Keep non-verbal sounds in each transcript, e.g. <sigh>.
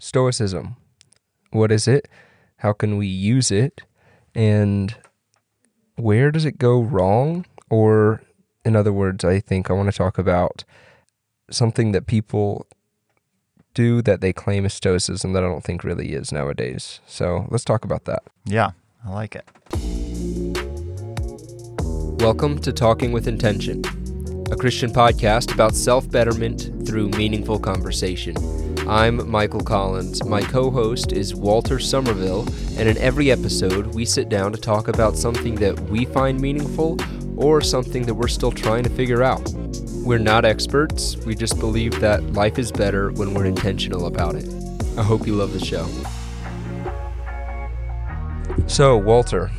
Stoicism. What is it? How can we use it? And where does it go wrong? Or, in other words, I think I want to talk about something that people do that they claim is Stoicism that I don't think really is nowadays. So let's talk about that. Yeah, I like it. Welcome to Talking with Intention, a Christian podcast about self betterment through meaningful conversation. I'm Michael Collins. My co host is Walter Somerville, and in every episode, we sit down to talk about something that we find meaningful or something that we're still trying to figure out. We're not experts, we just believe that life is better when we're intentional about it. I hope you love the show. So, Walter,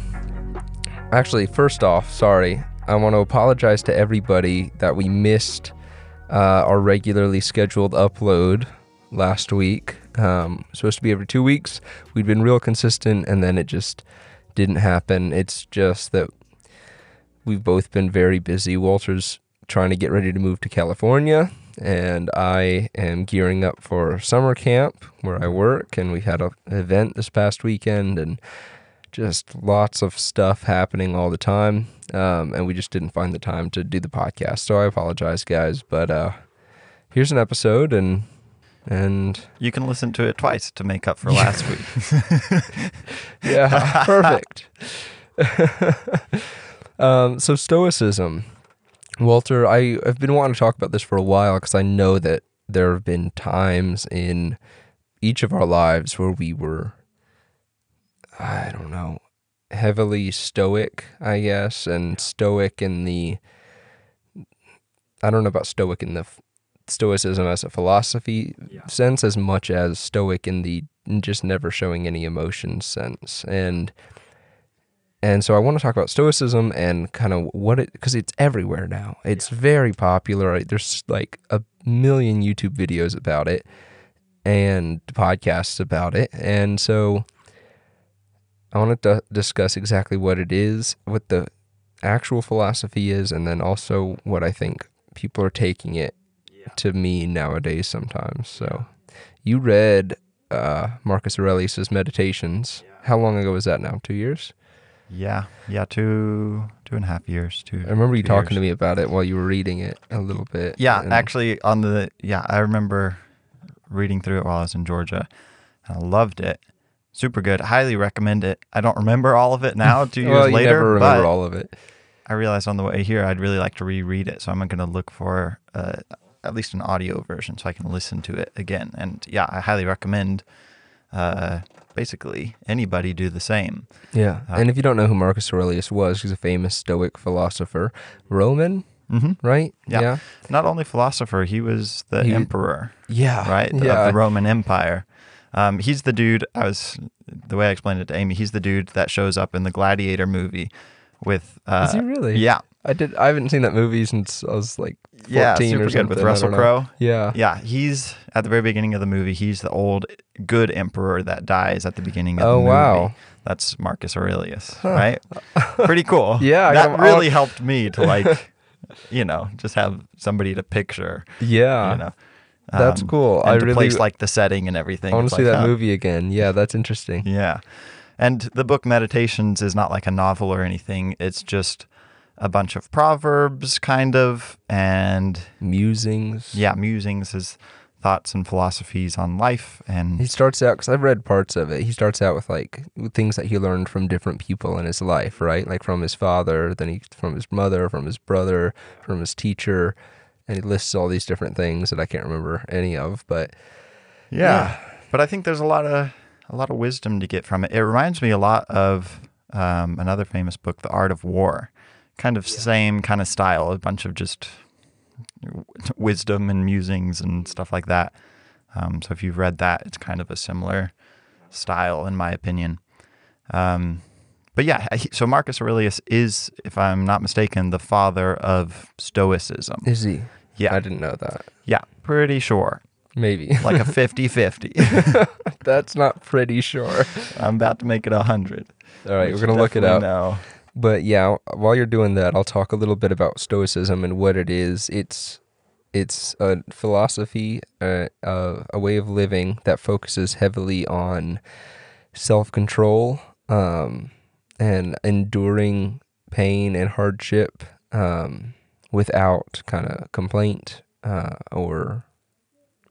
actually, first off, sorry, I want to apologize to everybody that we missed uh, our regularly scheduled upload last week. Um, supposed to be every two weeks. We'd been real consistent, and then it just didn't happen. It's just that we've both been very busy. Walter's trying to get ready to move to California, and I am gearing up for summer camp where I work. And we had an event this past weekend, and just lots of stuff happening all the time. Um, and we just didn't find the time to do the podcast. So I apologize, guys. But uh, here's an episode, and and You can listen to it twice to make up for last week. <laughs> yeah, perfect. <laughs> um, so Stoicism, Walter, I have been wanting to talk about this for a while because I know that there have been times in each of our lives where we were, I don't know, heavily stoic, I guess, and stoic in the. I don't know about stoic in the stoicism as a philosophy sense as much as stoic in the just never showing any emotion sense and and so I want to talk about stoicism and kind of what it because it's everywhere now. It's very popular. There's like a million YouTube videos about it and podcasts about it. And so I want to d- discuss exactly what it is, what the actual philosophy is, and then also what I think people are taking it to me nowadays sometimes. So you read uh, Marcus Aurelius's Meditations. How long ago was that now? Two years? yeah, yeah, two two and a half years. Two. I remember you two talking to me about it while you were reading it a little bit. Yeah, and- actually, on the yeah, I remember reading through it while I was in Georgia. And I loved it. Super good. Highly recommend it. I don't remember all of it now, <laughs> two years well, you later. never remember but all of it. I realized on the way here I'd really like to reread it, so I'm going to look for uh, at least an audio version so I can listen to it again. And yeah, I highly recommend. Uh, basically, anybody do the same. Yeah. Uh, and if you don't know who Marcus Aurelius was, he's a famous Stoic philosopher, Roman, Mm-hmm. right? Yeah. Yeah. Not only philosopher, he was the He- emperor, Yeah. right, Yeah. of the Roman Empire. Um, he's the dude. I was the way I explained it to Amy. He's the dude that shows up in the Gladiator movie with. Uh, Is he really? Yeah, I did. I haven't seen that movie since I was like 14 yeah, or super something. good with Russell. Crowe. Yeah. Yeah, he's at the very beginning of the movie. He's the old good emperor that dies at the beginning of Oh, the movie. wow. That's Marcus Aurelius, Huh. right? <laughs> Pretty cool. Yeah, that really helped me to like, <laughs> you know, just have somebody to picture. Yeah. you know, That's Um, cool. And I really place like the setting and everything. I want to see like, that huh. movie again. Yeah, that's interesting. Yeah. And the book Meditations is not like a novel or anything. It's just a bunch of proverbs, kind of, and Musings. yeah, musings, his thoughts and philosophies on life. And he starts out because I've read parts of it. He starts out with like things that he learned from different people in his life, right? Like from his father, then he from his mother, from his brother, from his teacher, and he lists all these different things that I can't remember any of. But yeah. But I think there's a lot of a lot of wisdom to get from it. It reminds me a lot of um, another famous book, The Art of War. Kind of same kind of style, a bunch of just wisdom and musings and stuff like that. Um, so if you've read that, it's kind of a similar style, in my opinion. Um, but yeah, so Marcus Aurelius is, if I'm not mistaken, the father of Stoicism. is he? Yeah. I didn't know that. Yeah, pretty sure. Maybe. <laughs> Like a 50 50. <laughs> That's not pretty sure. <laughs> I'm about to make it a 100. All right, We we're gonna look it up. know. But yeah, while you're doing that, I'll talk a little bit about Stoicism and what it is. It's it's a philosophy, uh, uh, a way of living that focuses heavily on self control um, and enduring pain and hardship um, without kind of complaint uh, or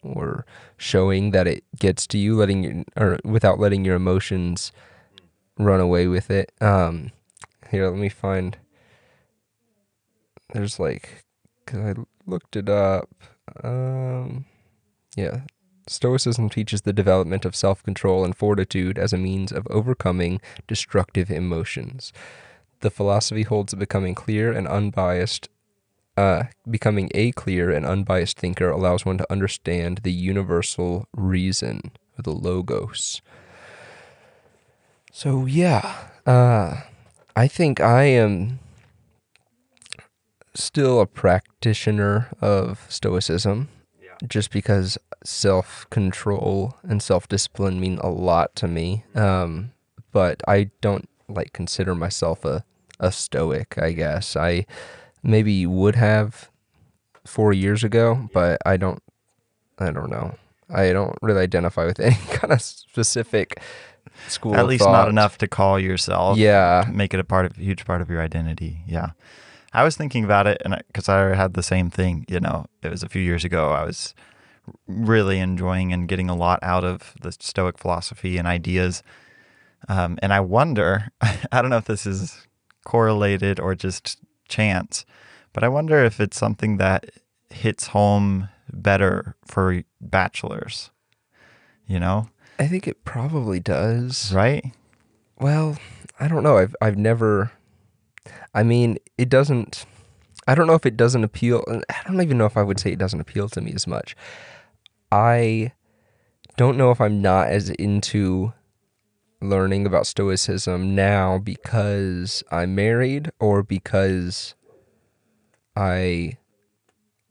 or showing that it gets to you, letting your, or without letting your emotions run away with it. Um, here, let me find. There's like, cause I looked it up. Um, yeah, Stoicism teaches the development of self control and fortitude as a means of overcoming destructive emotions. The philosophy holds that becoming clear and unbiased uh, becoming a clear and unbiased thinker allows one to understand the universal reason, or the logos. So yeah, uh, I think I am still a practitioner of Stoicism, just because self control and self discipline mean a lot to me. Um, but I don't like consider myself a a Stoic. I guess I maybe would have four years ago, but I don't. I don't know. I don't really identify with <laughs> any kind of specific <laughs> school. At least thought. not enough to call yourself. Yeah. Make it a part of a huge part of your identity. Yeah. I was thinking about it, and because I, had the same thing. You know, it was a few years ago. I was really enjoying and getting a lot out of the Stoic philosophy and ideas. Um, and I wonder, <laughs> I don't know if this is correlated or just chance, but I wonder if it's something that hits home better for bachelors. You know, I think it probably does. right? Well, I don't know. I've I've never. I mean, it doesn't. I don't know if it doesn't appeal. I don't even know if I would say it doesn't appeal to me as much. I don't know if I'm not as into learning about Stoicism now because I'm married or because I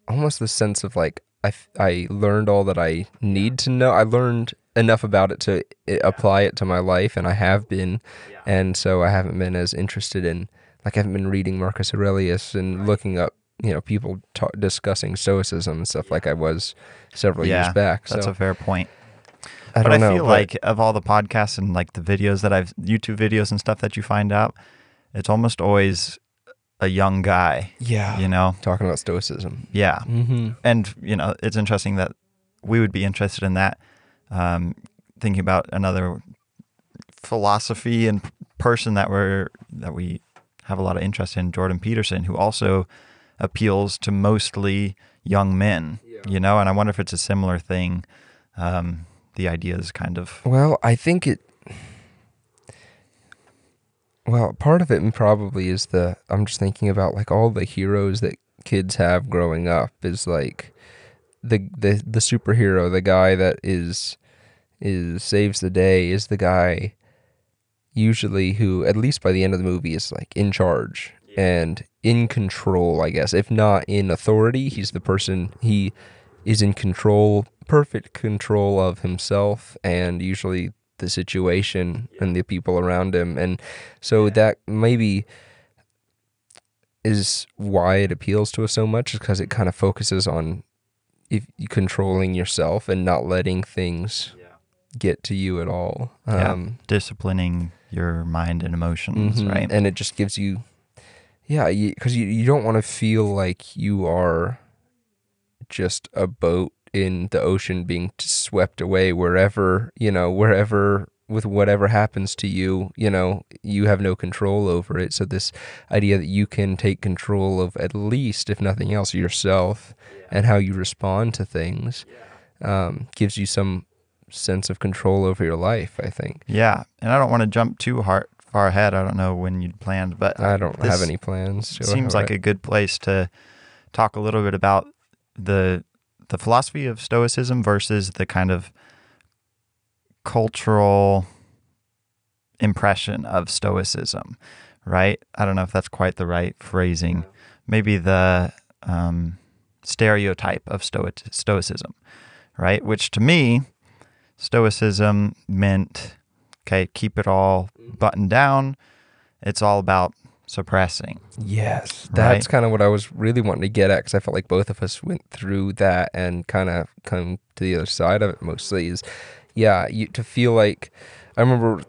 almost the sense of like I, I learned all that I need to know. I learned enough about it to i- apply it to my life, and I have been. And so I haven't been as interested in, like, I haven't been reading Marcus Aurelius and looking up, you know, people ta- discussing Stoicism and stuff like I was several yeah, years back. That's a fair point. I but don't I know. feel but- like of all the podcasts and like the videos that I've YouTube videos and stuff that you find out, it's almost always a young guy. yeah, You know, talking about Stoicism. yeah, Mm-hmm. and you know it's interesting that we would be interested in that. Um, thinking about another philosophy and person that we're that we have a lot of interest in, Jordan Peterson, who also appeals to mostly young men. You know, and I wonder if it's a similar thing. Um, the idea is kind of Well, I think it. Well, part of it probably is the. I'm just thinking about like all the heroes that kids have growing up is like the the the superhero, the guy that is is saves the day is the guy usually who at least by the end of the movie is like in charge and in control, I guess. If not in authority, he's the person he is in control, perfect control of himself and usually the situation and the people around him. And so that maybe is why it appeals to us so much is because it kind of focuses on if controlling yourself and not letting things get to you at all. Yeah. Um, disciplining your mind and emotions, Mhm. right? And it just gives you, yeah, because you, you, don't want to feel like you are just a boat in the ocean being swept away wherever, you know, wherever with whatever happens to you, you know, you have no control over it. So this idea that you can take control of at least, if nothing else, yourself and how you respond to things um, gives you some sense of control over your life, I think. Yeah, and I don't want to jump too hard, far ahead. I don't know when you'd planned, but I don't have any plans. Go Seems like ahead. a good place to talk a little bit about the the philosophy of Stoicism versus the kind of cultural impression of Stoicism, right? I don't know if that's quite the right phrasing. Maybe the um, stereotype of Stoic- Stoicism, right? Which to me, Stoicism meant, okay, keep it all buttoned down. It's all about suppressing. Yes, that's Right. kind of what I was really wanting to get at because I felt like both of us went through that and kind of come to the other side of it mostly. Is yeah, you to feel like I remember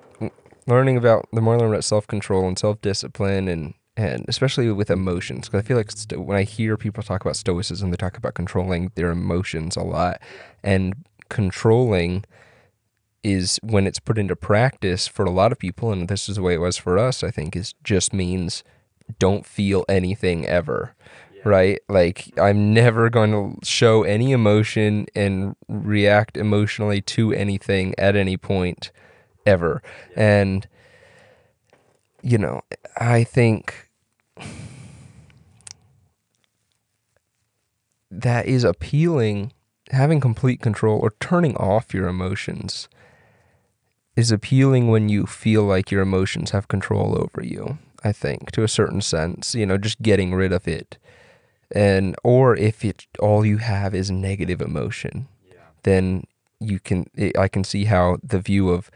learning about the more I learned about self control and self discipline and and especially with emotions because I feel like sto- when I hear people talk about stoicism, they talk about controlling their emotions a lot. And controlling is when it's put into practice for a lot of people and this is the way it was for us i think is just means don't feel anything ever right? Like i'm never going to show any emotion and react emotionally to anything at any point ever. And you know i think that is appealing. Having complete control or turning off your emotions is appealing when you feel like your emotions have control over you i think to a certain sense you know just getting rid of it and or if it all you have is negative emotion yeah. then you can i I can see how the view of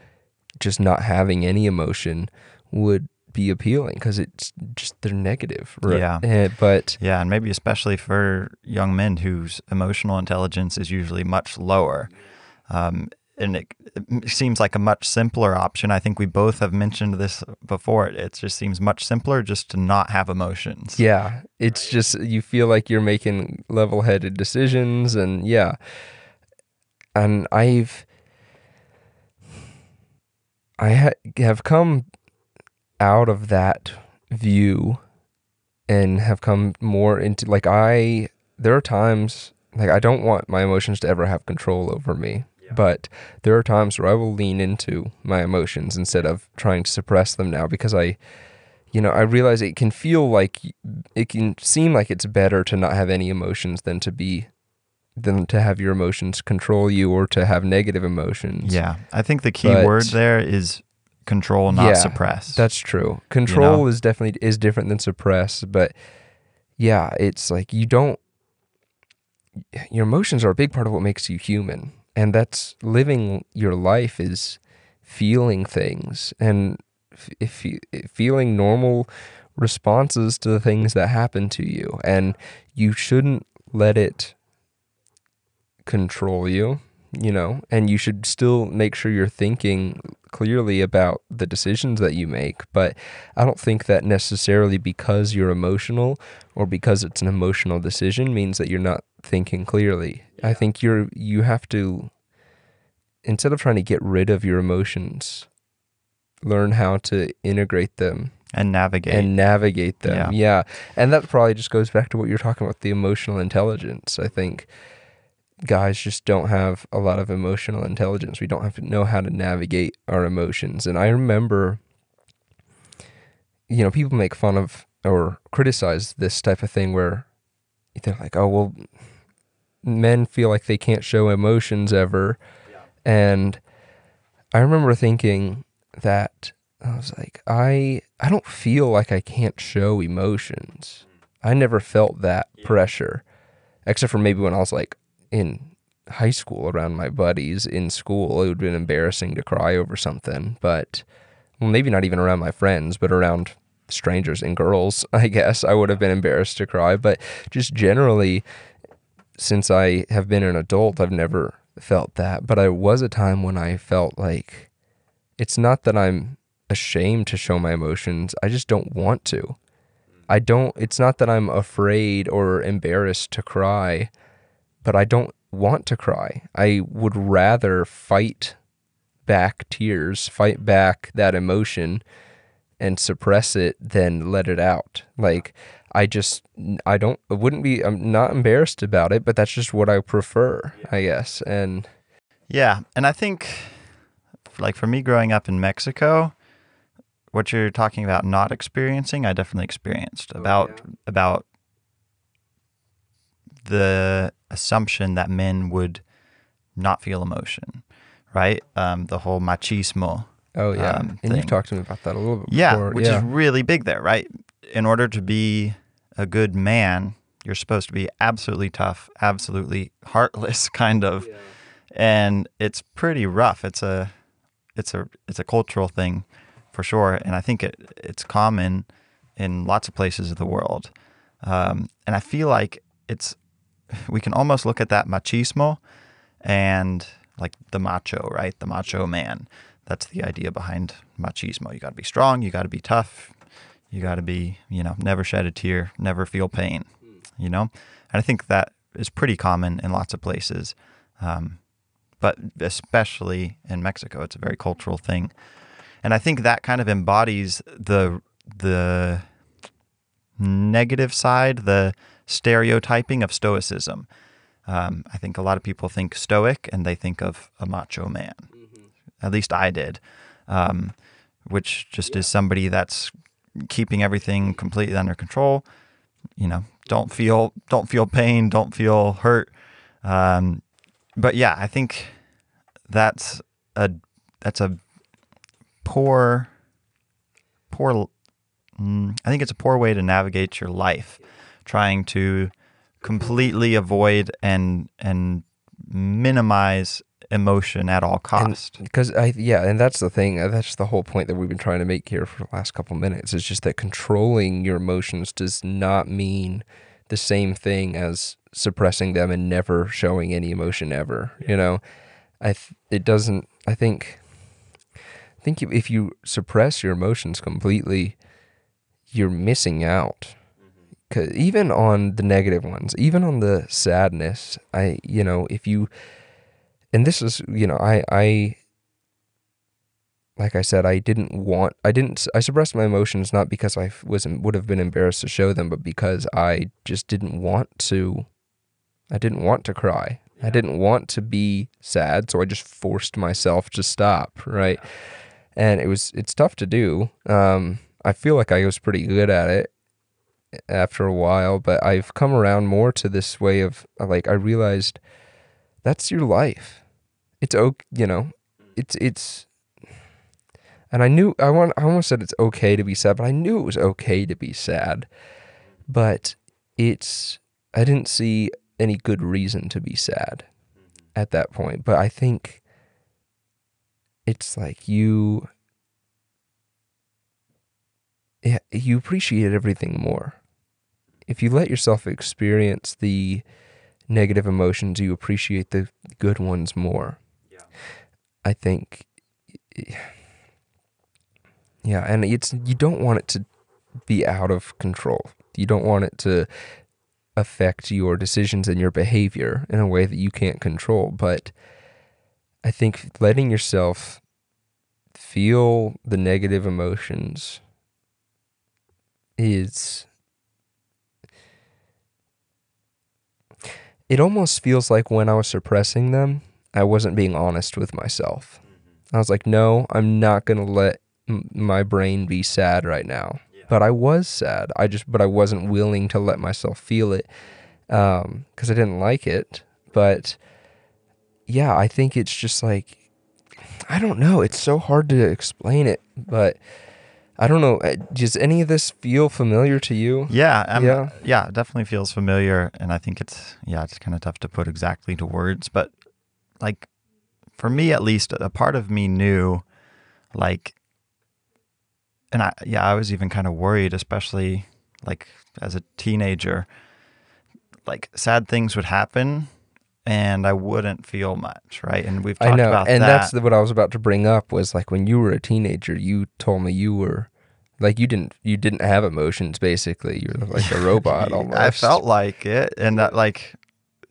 just not having any emotion would be appealing because it's just they're negative right? Yeah. Eh, but Yeah, and maybe especially for young men whose emotional intelligence is usually much lower. Um, and it, it seems like a much simpler option. I think we both have mentioned this before. It just seems much simpler just to not have emotions. Yeah, it's just you feel like you're making level-headed decisions, and yeah, and I've I ha- have come out of that view and have come more into like I there are times like I don't want my emotions to ever have control over me. But there are times where I will lean into my emotions instead of trying to suppress them now because I you know, I realize it can feel like it can seem like it's better to not have any emotions than to be than to have your emotions control you or to have negative emotions. Yeah. I think the key But- word there is control, not Yeah, suppress. That's true. Control know? is definitely is different than suppress, but yeah, it's like you don't your emotions are a big part of what makes you human. And that's living your life is feeling things and if you, feeling normal responses to the things that happen to you. And you shouldn't let it control you, you know, and you should still make sure you're thinking clearly about the decisions that you make. But I don't think that necessarily because you're emotional or because it's an emotional decision means that you're not thinking clearly. I think you're you have to instead of trying to get rid of your emotions, learn how to integrate them and navigate. and navigate them. Yeah. Yeah. And that probably just goes back to what you're talking about the emotional intelligence. I think guys just don't have a lot of emotional intelligence. We don't have to know how to navigate our emotions. And I remember you know, people make fun of or criticize this type of thing where they're like, "Oh, well men feel like they can't show emotions ever." Yeah. And I remember thinking that I was like, I I don't feel like I can't show emotions. Mm. I never felt that pressure, except for maybe when I was like in high school around my buddies in school. It would have been embarrassing to cry over something, but well, maybe not even around my friends, but around strangers and girls. <laughs> I guess I would have been embarrassed to cry, but just generally, since I have been an adult, I've never felt that. But I was a time when I felt like it's not that I'm ashamed to show my emotions, I just don't want to. I don't, it's not that I'm afraid or embarrassed to cry, but I don't want to cry. I would rather fight back tears, fight back that emotion and suppress it than let it out. Like, I just, I don't, I wouldn't be, I'm not embarrassed about it, but that's just what I prefer, I guess. And Yeah, and I think, like for me growing up in Mexico, what you're talking about not experiencing, I definitely experienced oh, about about the assumption that men would not feel emotion, right? Um, the whole machismo. oh, yeah. Um, and you've talked to me about that a little bit Yeah, before. which is really big there, right? In order to be a good man, you're supposed to be absolutely tough, absolutely heartless, <laughs> kind of, and it's pretty rough. It's a, it's a, it's a cultural thing, for sure, and I think it it's common in lots of places of the world. Um, and I feel like it's, we can almost look at that machismo and like the macho, right? The macho man. That's the idea behind machismo. You got to be strong, you got to be tough, you got to be, you know, never shed a tear, never feel pain, you know? And I think that is pretty common in lots of places. Um, but especially in Mexico, it's a very cultural thing. And I think that kind of embodies the the negative side, the stereotyping of stoicism. Um, I think a lot of people think stoic and they think of a macho man. At least I did, um, which just is somebody that's keeping everything completely under control. You know, don't feel don't feel pain, don't feel hurt. Um, but yeah, I think that's a that's a poor poor. Mm, I think it's a poor way to navigate your life, trying to completely avoid and and minimize emotion at all cost. Because I yeah, and that's the thing. uh, That's the whole point that we've been trying to make here for the last couple minutes. Is just that controlling your emotions does not mean the same thing as suppressing them and never showing any emotion ever. You know, I th- it doesn't. I think. I think if you suppress your emotions completely, you're missing out. 'Cause even on the negative ones, even on the sadness, I you know if you and this is you know i i like i said i didn't want i didn't i suppressed my emotions not because i was would have been embarrassed to show them but because i just didn't want to i didn't want to cry. I didn't want to be sad so i just forced myself to stop right? And it was it's tough to do. Um i feel like i was pretty good at it after a while but i've come around more to this way of like i realized that's your life. It's okay you know it's it's and i knew i want i almost said it's okay to be sad but i knew it was okay to be sad. But it's i didn't see any good reason to be sad at that point but i think it's like you yeah, you appreciate everything more if you let yourself experience the negative emotions you appreciate the good ones more Yeah. I think, yeah, and it's you don't want it to be out of control. You don't want it to affect your decisions and your behavior in a way that you can't control. But I think letting yourself feel the negative emotions is it almost feels like when I was suppressing them, I wasn't being honest with myself. I was like, no, I'm not going to let m- my brain be sad right now. But I was sad. I just, but I wasn't willing to let myself feel it um, because I didn't like it. But yeah, I think it's just like, I don't know. It's so hard to explain it, but I don't know. uh, Does any of this feel familiar to you? Yeah, um, Yeah. yeah, it definitely feels familiar, and I think it's yeah, it's kind of tough to put exactly to words, but like for me at least, a part of me knew, like, and I yeah, I was even kind of worried, especially like as a teenager, like sad things would happen. And I wouldn't feel much, right? And we've talked about that. I know, about and that. that's the, what I was about to bring up was like when you were a teenager, you told me you were like you didn't you didn't have emotions. Basically, you're like a robot <laughs> almost. I felt like it, and that like,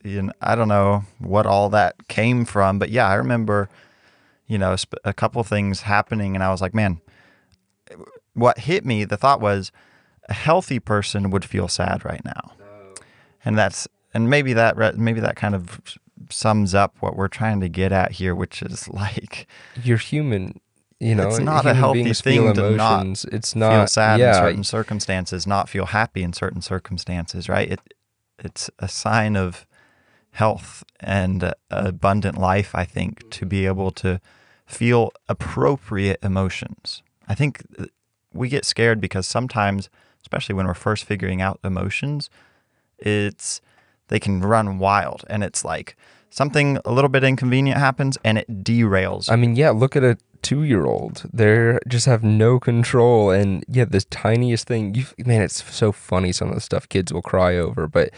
you know, I don't know what all that came from, but yeah, I remember, you know, a couple things happening, and I was like, man, what hit me? The thought was, a healthy person would feel sad right now, oh. and that's and maybe that re- maybe that kind of sums up what we're trying to get at here, which is <laughs> like you're human. You know, It's not a healthy thing to not it's not feel sad yeah, in certain circumstances, not feel happy in certain circumstances, right? It it's a sign of health and abundant life, I think, to be able to feel appropriate emotions. I think uh, we get scared because sometimes, especially when we're first figuring out emotions, it's they can run wild and it's like something a little bit inconvenient happens and it derails. I mean, yeah. Look at a two year old. They just have no control, and yeah, the tiniest thing. You man, it's so funny some of the stuff kids will cry over, but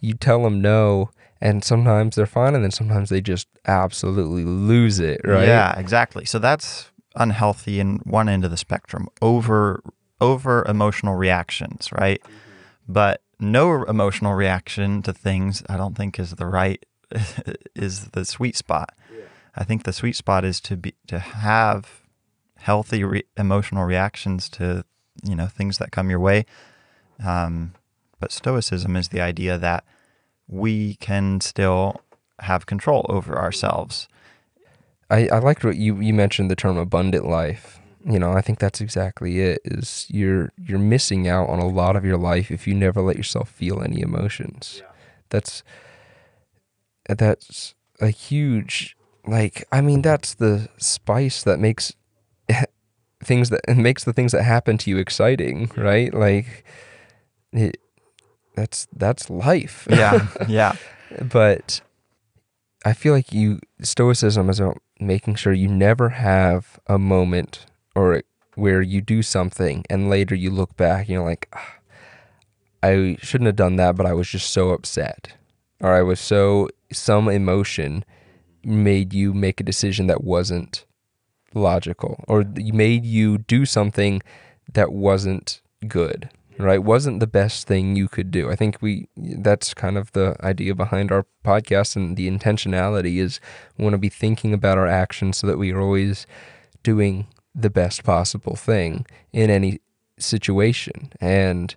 you tell them no, and sometimes they're fine, and then sometimes they just absolutely lose it. Right? Yeah, exactly. So that's unhealthy in one end of the spectrum. Over over emotional reactions, right? Mm-hmm. But no emotional reaction to things, I don't think is the right <laughs> is the sweet spot. I think the sweet spot is to be to have healthy re- emotional reactions to you know things that come your way. Um, but stoicism is the idea that we can still have control over ourselves. I, I liked what you, you mentioned the term abundant life. You know, I think that's exactly it. Is you're you're missing out on a lot of your life if you never let yourself feel any emotions. That's that's a huge like I mean that's the spice that makes <laughs> things that <laughs> makes the things that happen to you exciting, right? Like it that's that's life. Yeah, <laughs> yeah, but I feel like you stoicism is about making sure you never have a moment or where you do something and later you look back and you're like ah, I shouldn't have done that but I was just so upset. Or I was so some emotion made you make a decision that wasn't logical or made you do something that wasn't good right? Wasn't the best thing you could do. I think we that's kind of the idea behind our podcast and the intentionality is we want to be thinking about our actions so that we are always doing the best possible thing in any situation and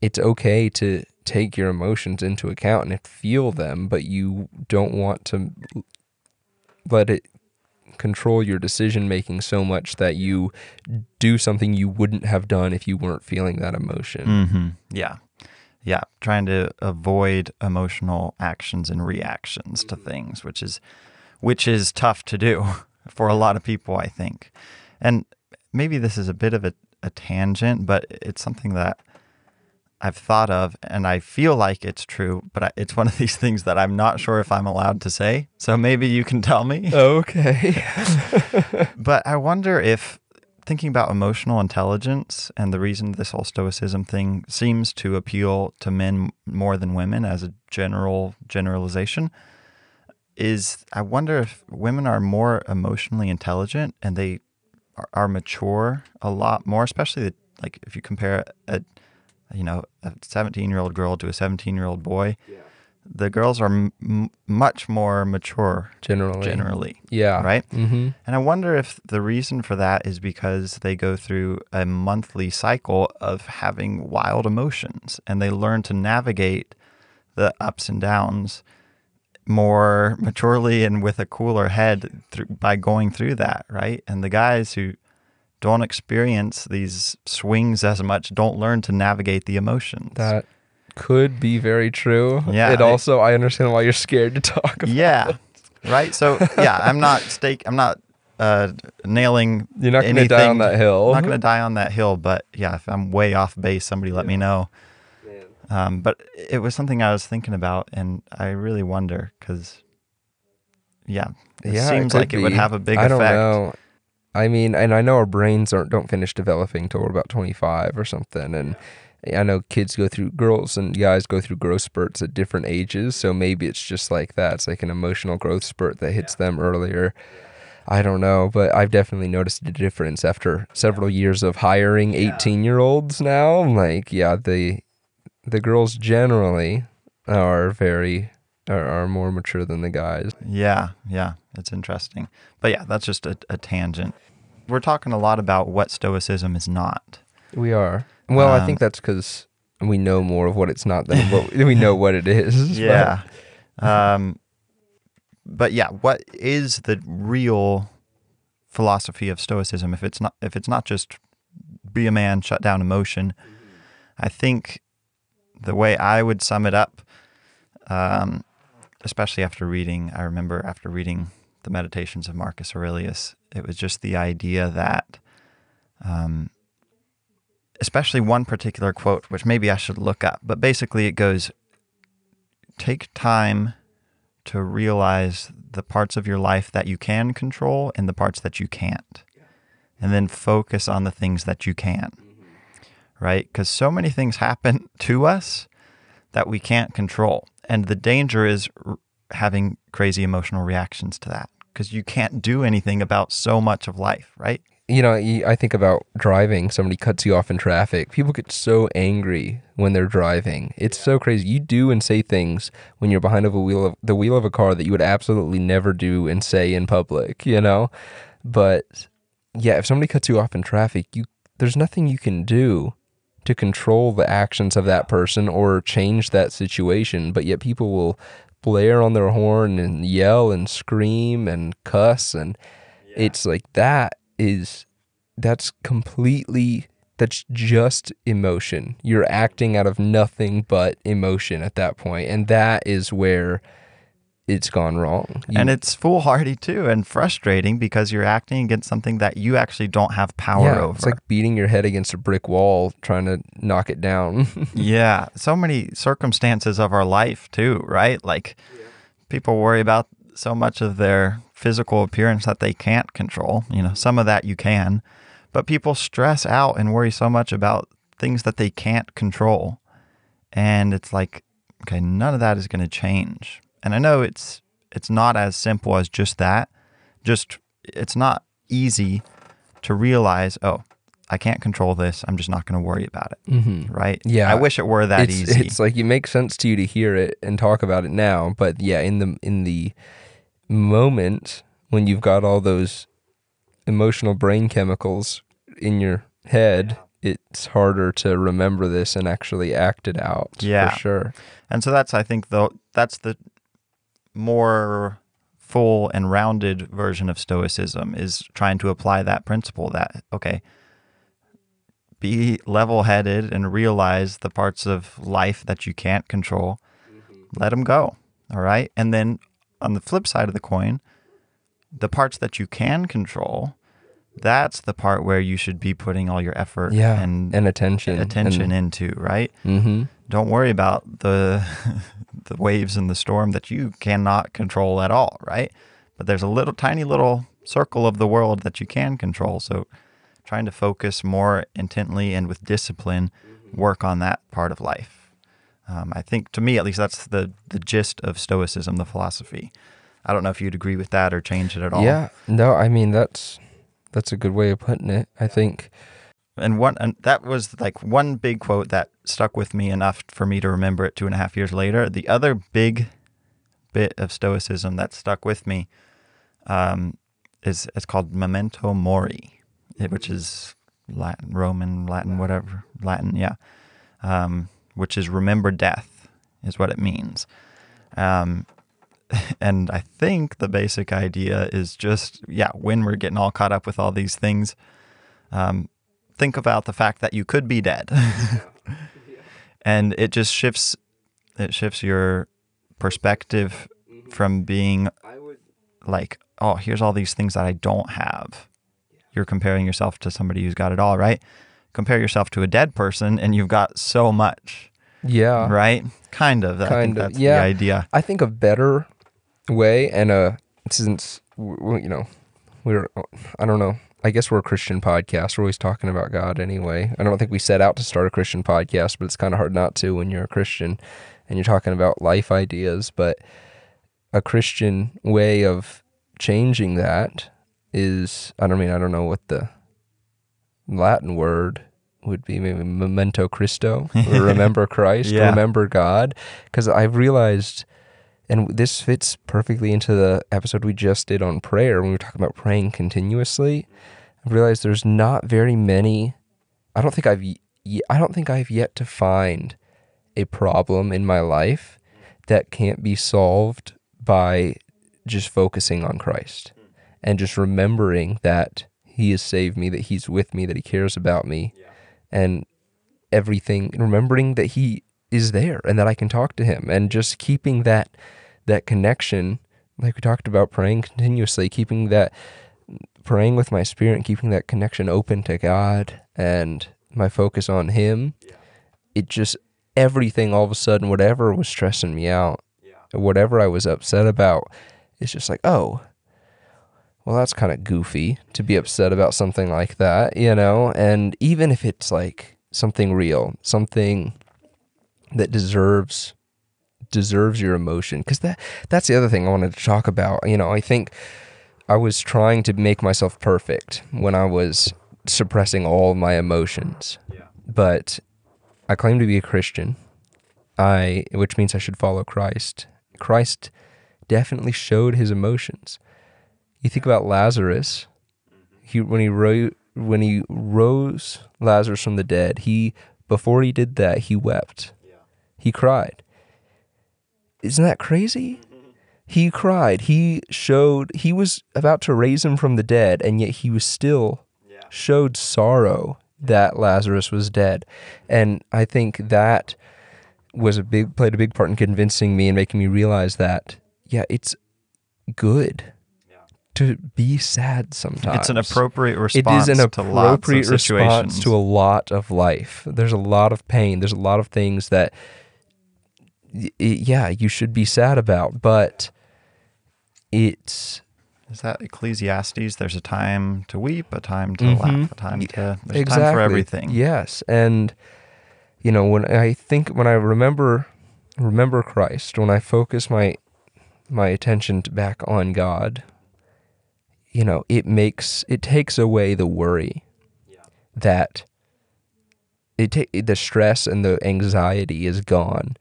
it's okay to take your emotions into account and feel them but you don't want to let it control your decision making so much that you do something you wouldn't have done if you weren't feeling that emotion. Mm-hmm. Yeah. Yeah. Trying to avoid emotional actions and reactions to things, which is which is tough to do <laughs> for a lot of people, I think. And maybe this is a bit of a, a tangent, but it's something that I've thought of and I feel like it's true, but I, it's one of these things that I'm not sure if I'm allowed to say. So maybe you can tell me. Okay. <laughs> but I wonder if thinking about emotional intelligence and the reason this whole stoicism thing seems to appeal to men more than women as a general generalization is I wonder if women are more emotionally intelligent and they are, are mature a lot more, especially like if you compare a you know, a 17 year old girl to a 17 year old boy, yeah. the girls are m- much more mature generally. Generally. Yeah. Right? Mm-hmm. And I wonder if the reason for that is because they go through a monthly cycle of having wild emotions and they learn to navigate the ups and downs more maturely and with a cooler head through, by going through that, right? And the guys who don't experience these swings as much, don't learn to navigate the emotions. That could be very true. Yeah. It also I understand why you're scared to talk about. Yeah. Right. So yeah, I'm not stake. I'm not uh, nailing. You're not going to die on that hill. I'm not going to die on that hill. But yeah, if I'm way off base, somebody let yeah. me know. Um, but it was something I was thinking about, and I really wonder because, yeah, it yeah, seems it like be. it would have a big I effect. Don't know. I mean, and I know our brains aren't don't finish developing till we're about 25 or something, and I know kids go through girls and guys go through growth spurts at different ages, so maybe it's just like that. It's like an emotional growth spurt that hits them earlier. I don't know, but I've definitely noticed a difference after several years of hiring 18 year olds now. Like, yeah, the the girls generally are very are, are more mature than the guys. Yeah, yeah, it's interesting. But yeah, that's just a, a tangent we're talking a lot about what Stoicism is not. We are. Well, um, I think that's because we know more of what it's not than what we know what it is. <laughs> Yeah. But. Um, but yeah, what is the real philosophy of Stoicism? If it's not, if it's not just be a man, shut down emotion, I think the way I would sum it up, um, especially after reading, I remember after reading the Meditations of Marcus Aurelius, it was just the idea that, um, especially one particular quote, which maybe I should look up, but basically it goes take time to realize the parts of your life that you can control and the parts that you can't. And then focus on the things that you can. Right? Because so many things happen <laughs> to us that we can't control. And the danger is r- having crazy emotional reactions to that because you can't do anything about so much of life, right? you know, I think about driving. Somebody cuts you off in traffic. People get so angry when they're driving. It's so crazy. You do and say things when you're behind of a wheel of the wheel of a car that you would absolutely never do and say in public. You know, but yeah, if somebody cuts you off in traffic, you there's nothing you can do to control the actions of that person or change that situation. But yet people will blare on their horn and yell and scream and cuss and it's like that is that's completely that's just emotion you're acting out of nothing but emotion at that point and that is where it's gone wrong You- and it's foolhardy too and frustrating because you're acting against something that you actually don't have power yeah, over. it's like beating your head against a brick wall trying to knock it down <laughs> yeah, so many circumstances of our life too, right? Like people worry about so much of their physical appearance that they can't control. You know, some of that you can, but people stress out and worry so much about things that they can't control. And it's like, okay, none of that is going to change. And I know it's it's not as simple as just that. Just it's not easy to realize, oh, I can't control this. I'm just not going to worry about it. mm-hmm. Right? Yeah. I wish it were that it's, easy. it's like it makes sense to you to hear it and talk about it now but yeah in the in the moment when you've got all those emotional brain chemicals in your head it's harder to remember this and actually act it out Yeah. for sure And so that's I think the that's the more full and rounded version of stoicism is trying to apply that principle that okay be level-headed and realize the parts of life that you can't control. Let them go all right? And then on the flip side of the coin the parts that you can control that's the part where you should be putting all your effort yeah and, and attention attention into right? Mm-hmm. Don't worry about the <laughs> the waves and the storm that you cannot control at all, right? But there's a little tiny little circle of the world that you can control. So trying to focus more intently and with discipline, work on that part of life. Um, I think to me at least that's the the gist of stoicism, the philosophy. I don't know if you'd agree with that or change it at all. yeah no i mean that's that's a good way of putting it i think And one and that was like one big quote that stuck with me enough for me to remember it two and a half years later. The other big bit of stoicism that stuck with me um, is it's called memento mori, which is Latin, Roman, Latin, whatever, Latin, yeah, um, which is remember death, is what it means. Um, <laughs> and I think the basic idea is just yeah, when we're getting all caught up with all these things. Um, think about the fact that you could be dead. <laughs> And it just shifts it shifts your perspective from being like oh here's all these things that i don't have. You're comparing yourself to somebody who's got it all right? Compare yourself to a dead person and you've got so much. Yeah. Right? Kind of i think Kind of, that's yeah. the idea. I think a better way, and uh, since w- w- you know we're, I don't know. I guess we're a Christian podcast. We're always talking about God anyway. I don't think we set out to start a Christian podcast, but it's kind of hard not to when you're a Christian and you're talking about life ideas. But a Christian way of changing that is, I don't mean, I don't know what the Latin word would be maybe memento Christo, <laughs> remember Christ, Yeah. remember God. Because I've realized, and this fits perfectly into the episode we just did on prayer when we were talking about praying continuously. I've realized there's not very many. I don't think I've. I don't think I've yet to find a problem in my life that can't be solved by just focusing on Christ and just remembering that He has saved me, that He's with me, that He cares about me, and everything. Remembering that He is there and that I can talk to Him, and just keeping that that connection, like we talked about, praying continuously, keeping that praying with my spirit, and keeping that connection open to God and my focus on Him. It just everything all of a sudden, whatever was stressing me out, whatever I was upset about, it's just like, oh, well, that's kind of goofy to be upset about something like that, you know? And even if it's like something real, something that deserves deserves your emotion because that that's the other thing I wanted to talk about. You know, I think I was trying to make myself perfect when I was suppressing all my emotions. Yeah. But I claim to be a Christian. I which means I should follow Christ. Christ definitely showed his emotions. You think about Lazarus, mm-hmm. he when he ro- when he rose Lazarus from the dead, he before he did that, he wept. Yeah. He cried. Isn't that crazy? He cried. He showed he was about to raise him from the dead, and yet he was still showed sorrow that Lazarus was dead. And I think that was a big played a big part in convincing me and making me realize that yeah, it's good to be sad sometimes. It's an appropriate response is an to lots appropriate of response situations. to a lot of life. There's a lot of pain. There's a lot of things that, y- y- yeah, you should be sad about. But it's Is that Ecclesiastes? There's a time to weep, a time to Mhm. laugh, a time to there's exactly time for everything. Yes, and you know when I think when I remember remember Christ, when I focus my my attention to back on God, you know, it makes it takes away the worry that it ta- the stress and the anxiety is gone,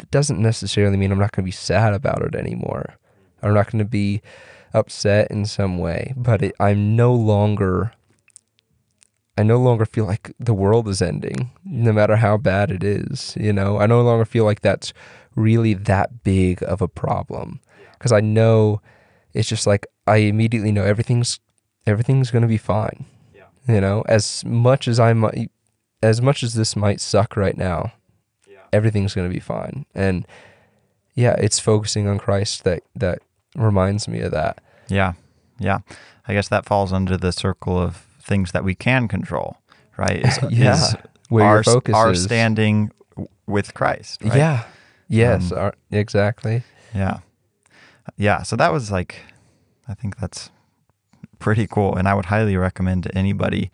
it doesn't necessarily mean I'm not going to be sad about it anymore. I'm not going to be upset in some way, but it, I'm no longer I no longer feel like the world is ending, no matter how bad it is. You know, I no longer feel like that's really that big of a problem because I know it's just like I immediately know everything's everything's gonna be fine. You know, as much as I might, as much as this might suck right now, everything's gonna be fine. And yeah, it's focusing on Christ that that reminds me of that. Yeah. Yeah. I guess that falls under the circle of things that we can control, right? Is, <laughs> Yeah. is Where our, your focus our is. standing with Christ. Right? Yeah. Yes. Um, our- exactly. Yeah. Yeah. So that was like, I think that's pretty cool. And I would highly recommend to anybody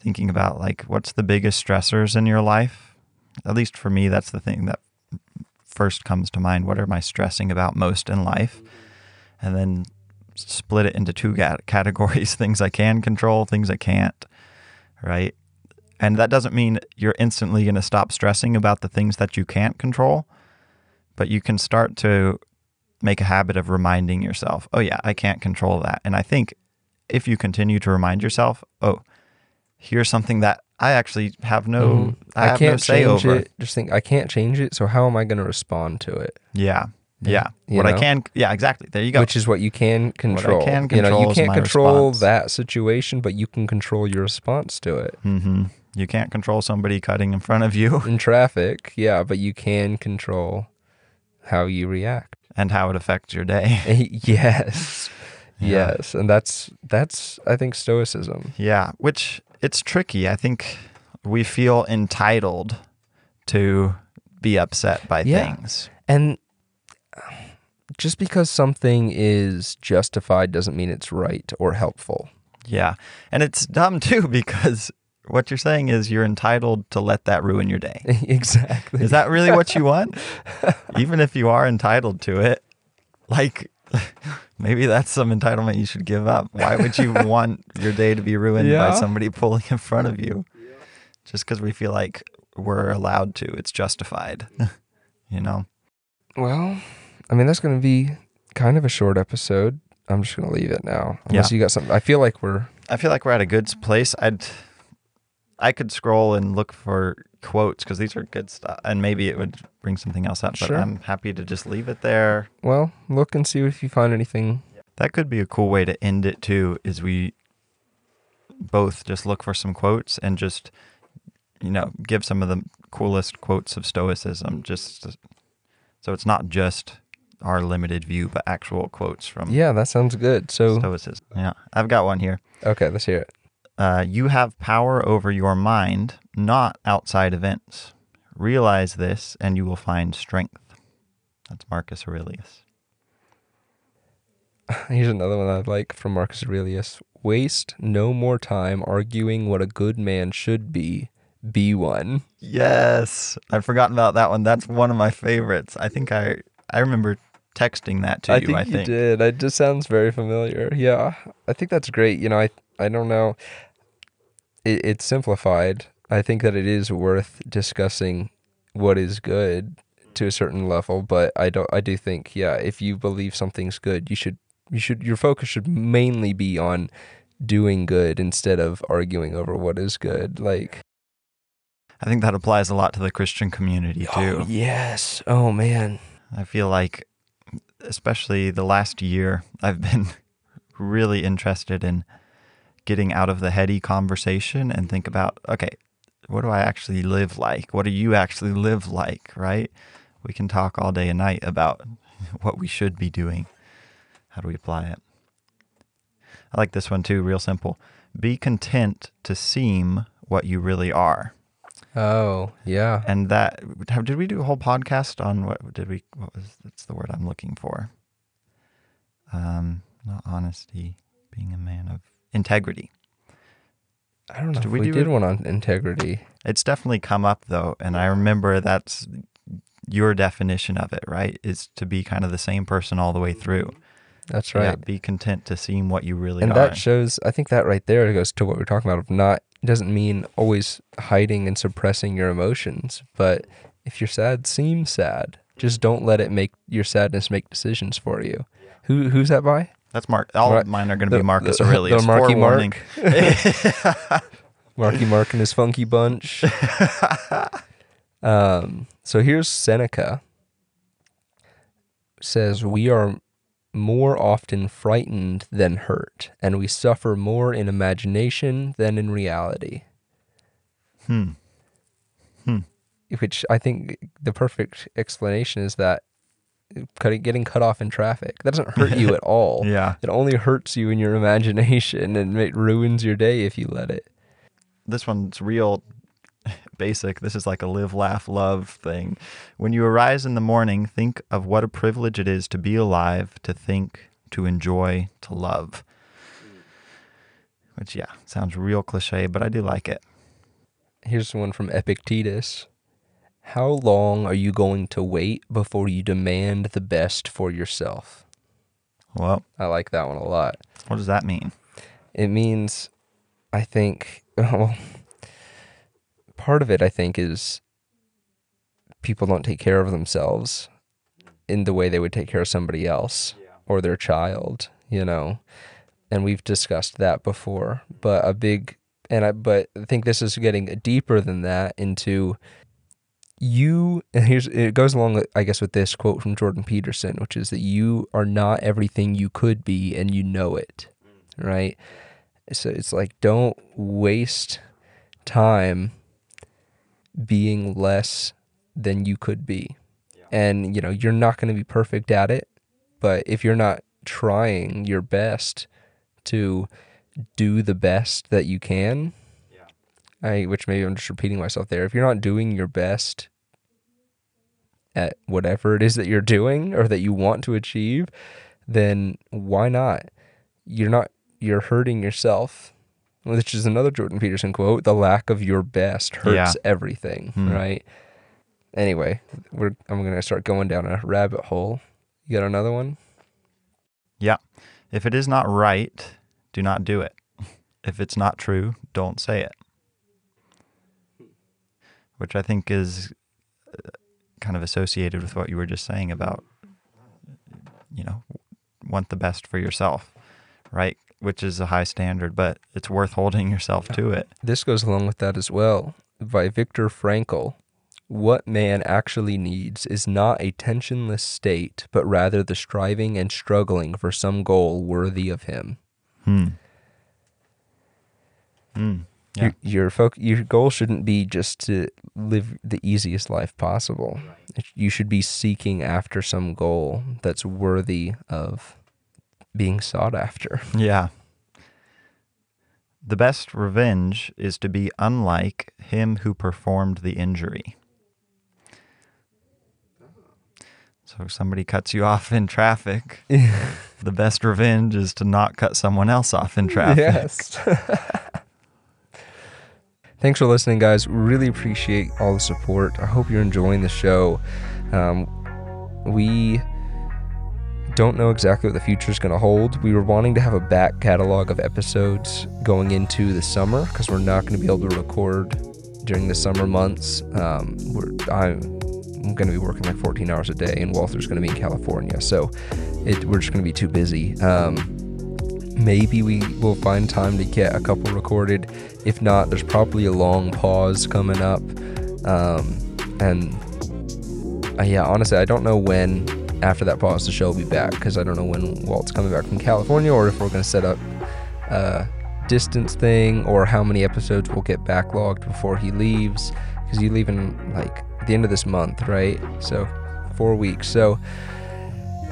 thinking about like, what's the biggest stressors in your life? At least for me, that's the thing that first comes to mind. What am I stressing about most in life? And then split it into two <laughs> categories things I can control, things I can't. Right. And that doesn't mean you're instantly going to stop stressing about the things that you can't control, but you can start to make a habit of reminding yourself, oh, yeah, I can't control that. And I think if you continue to remind yourself, oh, here's something that I actually have no, Mhm. I, have can't no say change over. it. Just think I can't change it. So how am I going to respond to it? Yeah. Yeah. You what I can, yeah, exactly. There you go. Which is what you can control. What I can control. you know, you can't control response. that situation, but you can control your response to it. hmm You can't control somebody cutting in front of you In traffic, yeah, but you can control how you react. and how it affects your day. <laughs> yes. Yeah. Yes, and that's that's I think stoicism. Yeah, which it's tricky. I think we feel entitled to be upset by Yeah. things. And uh, just because something is justified doesn't mean it's right or helpful. Yeah. And it's dumb <laughs> too because what you're saying is you're entitled to let that ruin your day. <laughs> exactly. Is that really what you want? <laughs> Even if you are entitled to it, like maybe that's some entitlement you should give up. Why would you <laughs> want your day to be ruined Yeah. by somebody pulling in front of you? Just because we feel like we're allowed to, it's justified. <laughs> you know? Well, I mean that's going to be kind of a short episode. I'm just going to leave it now. Unless Yeah. you got something. I feel like we're I feel like we're at a good place. I'd I could scroll and look for quotes because these are good stuff, and maybe it would bring something else up. But Sure. I'm happy to just leave it there. well, look and see if you find anything. That could be a cool way to end it too. Is we both just look for some quotes and just you know give some of the coolest quotes of Stoicism. Just so it's not just our limited view, but actual quotes from Yeah, that sounds good. So, Stoicism. Yeah, I've got one here. okay, let's hear it. Uh, you have power over your mind, not outside events. Realize this, and you will find strength. That's Marcus Aurelius. <laughs> Here's another one I like from Marcus Aurelius. Waste no more time arguing what a good man should be. Be one. Yes, I've forgotten about that one. That's one of my favorites. I think I I remember texting that to I you. think I you think. did. It just sounds very familiar. Yeah, I think that's great. You know, I I don't know. It, it's simplified. I think that it is worth discussing what is good to a certain level, but I don't. I do think, yeah, if you believe something's good, you should you should your focus should mainly be on doing good instead of arguing over what is good. Like, I think that applies a lot to the Christian community oh, too. oh yes, oh man, I feel like, especially the last year, I've been <laughs> really interested in getting out of the heady conversation and think about, okay, what do I actually live like? What do you actually live like, right? We can talk all day and night about <laughs> what we should be doing. How do we apply it? I like this one too, real simple. Be content to seem what you really are. oh yeah. And that did we do a whole podcast on what did we what was that's the word I'm looking for. Um not honesty, being a man of integrity. I don't know Did if we we, do did it? one on integrity. It's definitely come up though, and I remember that's your definition of it, right? Is to be kind of the same person all the way through. That's Yeah, right. be content to seem what you really and are. And that shows i think that right there goes to what we're talking about of not doesn't mean always hiding and suppressing your emotions but if you're sad seem sad just don't let it make your sadness make decisions for you who who's that by that's Mark. All Right. of mine are going to be Marcus the- Aurelius. the Marky Forewarning. <laughs> marky mark and his funky bunch um so here's seneca says we are more often frightened than hurt and we suffer more in imagination than in reality Hmm. Hmm. which I think the perfect explanation is that cutting, getting cut off in traffic that doesn't hurt you <laughs> at all. Yeah. It only hurts you in your imagination and it ruins your day if you let it. this one's real <laughs> basic. This is like a live, laugh, love thing. When you arise in the morning, think of what a privilege it is to be alive, to think, to enjoy, to love. Which, yeah, sounds real cliche, but I do like it. Here's one from Epictetus. How long are you going to wait before you demand the best for yourself? Well, I like that one a lot. what does that mean? It means, I think, <laughs> well, part of it, I think, is people don't take care of themselves in the way they would take care of somebody else or their child, you know. And we've discussed that before. But a big, and I, but I think this is getting deeper than that into you. And here's, it goes along, I guess, with this quote from Jordan Peterson, which is that you are not everything you could be and you know it, mm. right? So it's like, don't waste time being less than you could be. And, you know, you're not going to be perfect at it, but if you're not trying your best to do the best that you can, I, which maybe I'm just repeating myself there. If you're not doing your best at whatever it is that you're doing or that you want to achieve, then why not? You're not, you're hurting yourself, which is another Jordan Peterson quote the lack of your best hurts Yeah. everything, Hmm. right? Anyway, we're, I'm going to start going down a rabbit hole. You got another one? Yeah. If it is not right, do not do it. If it's not true, don't say it. Which I think is uh, kind of associated with what you were just saying about, you know, want the best for yourself, right? Which is a high standard, but it's worth holding yourself to it. This goes along with that as well. By Viktor Frankl. What man actually needs is not a tensionless state, but rather the striving and struggling for some goal worthy of him. Hmm. Hmm. Yeah. Your your, foc- your goal shouldn't be just to live the easiest life possible. It- You should be seeking after some goal that's worthy of being sought after. <laughs> Yeah. The best revenge is to be unlike him who performed the injury. So if somebody cuts you off in traffic, <laughs> the best revenge is to not cut someone else off in <laughs> traffic. Yes. Thanks for listening, guys. Really appreciate all the support. I hope you're enjoying the show. Um, we don't know exactly what the future is going to hold. We were wanting to have a back catalog of episodes going into the summer because we're not going to be able to record during the summer months. Um, I'm going to be working like 14 hours a day, and Walter's going to be in California, so it, we're just going to be too busy. Um, maybe we will find time to get a couple recorded. If not, there's probably a long pause coming up. Um, and uh, yeah, honestly, I don't know when after that pause the show will be back because I don't know when Walt's coming back from California or if we're going to set up a distance thing or how many episodes we'll get backlogged before he leaves because you leave in like the end of this month, right? So four weeks. So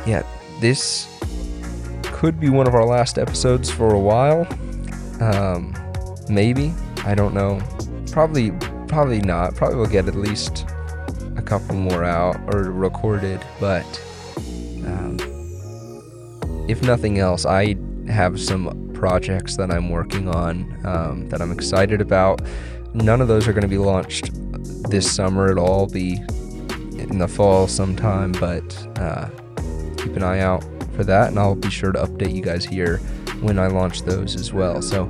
yeah, this could be one of our last episodes for a while. Um, maybe I don't know. Probably, probably not. Probably we'll get at least a couple more out or recorded. But um, if nothing else, I have some projects that I'm working on um, that I'm excited about. None of those are going to be launched this summer. It'll all be in the fall sometime, but uh, keep an eye out for that, and I'll be sure to update you guys here when I launch those as well. So,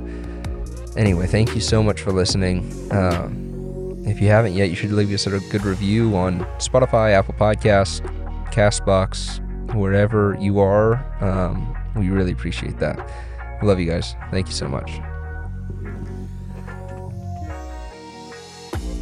anyway, thank you so much for listening. Um, if you haven't yet, you should leave us a good review on Spotify, Apple Podcasts, Castbox, wherever you are. Um, we really appreciate that. Love you guys. Thank you so much.